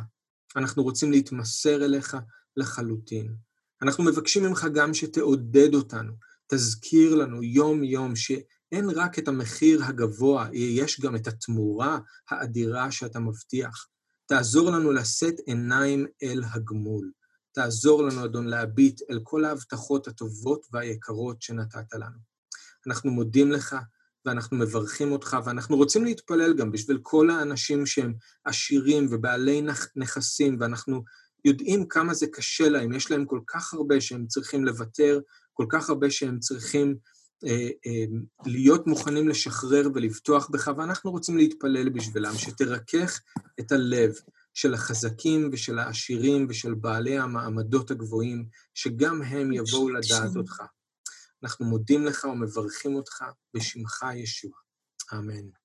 אנחנו רוצים להתמסר אליך לחלוטין. אנחנו מבקשים ממך גם שתעודד אותנו, תזכיר לנו יום-יום שאין רק את המחיר הגבוה, יש גם את התמורה האדירה שאתה מבטיח. תעזור לנו לשאת עיניים אל הגמול. תעזור לנו, אדון, להביט אל כל ההבטחות הטובות והיקרות שנתת לנו. אנחנו מודים לך ואנחנו מברכים אותך, ואנחנו רוצים להתפלל גם בשביל כל האנשים שהם עשירים ובעלי נכסים, ואנחנו יודעים כמה זה קשה להם, יש להם כל כך הרבה שהם צריכים לוותר, כל כך הרבה שהם צריכים אה, אה, להיות מוכנים לשחרר ולבטוח בך, ואנחנו רוצים להתפלל בשבילם, שתרכך את הלב של החזקים ושל העשירים ושל בעלי המעמדות הגבוהים, שגם הם יבואו לדעת אותך. אנחנו מודים לך ומברכים אותך בשמך ישוע. אמן.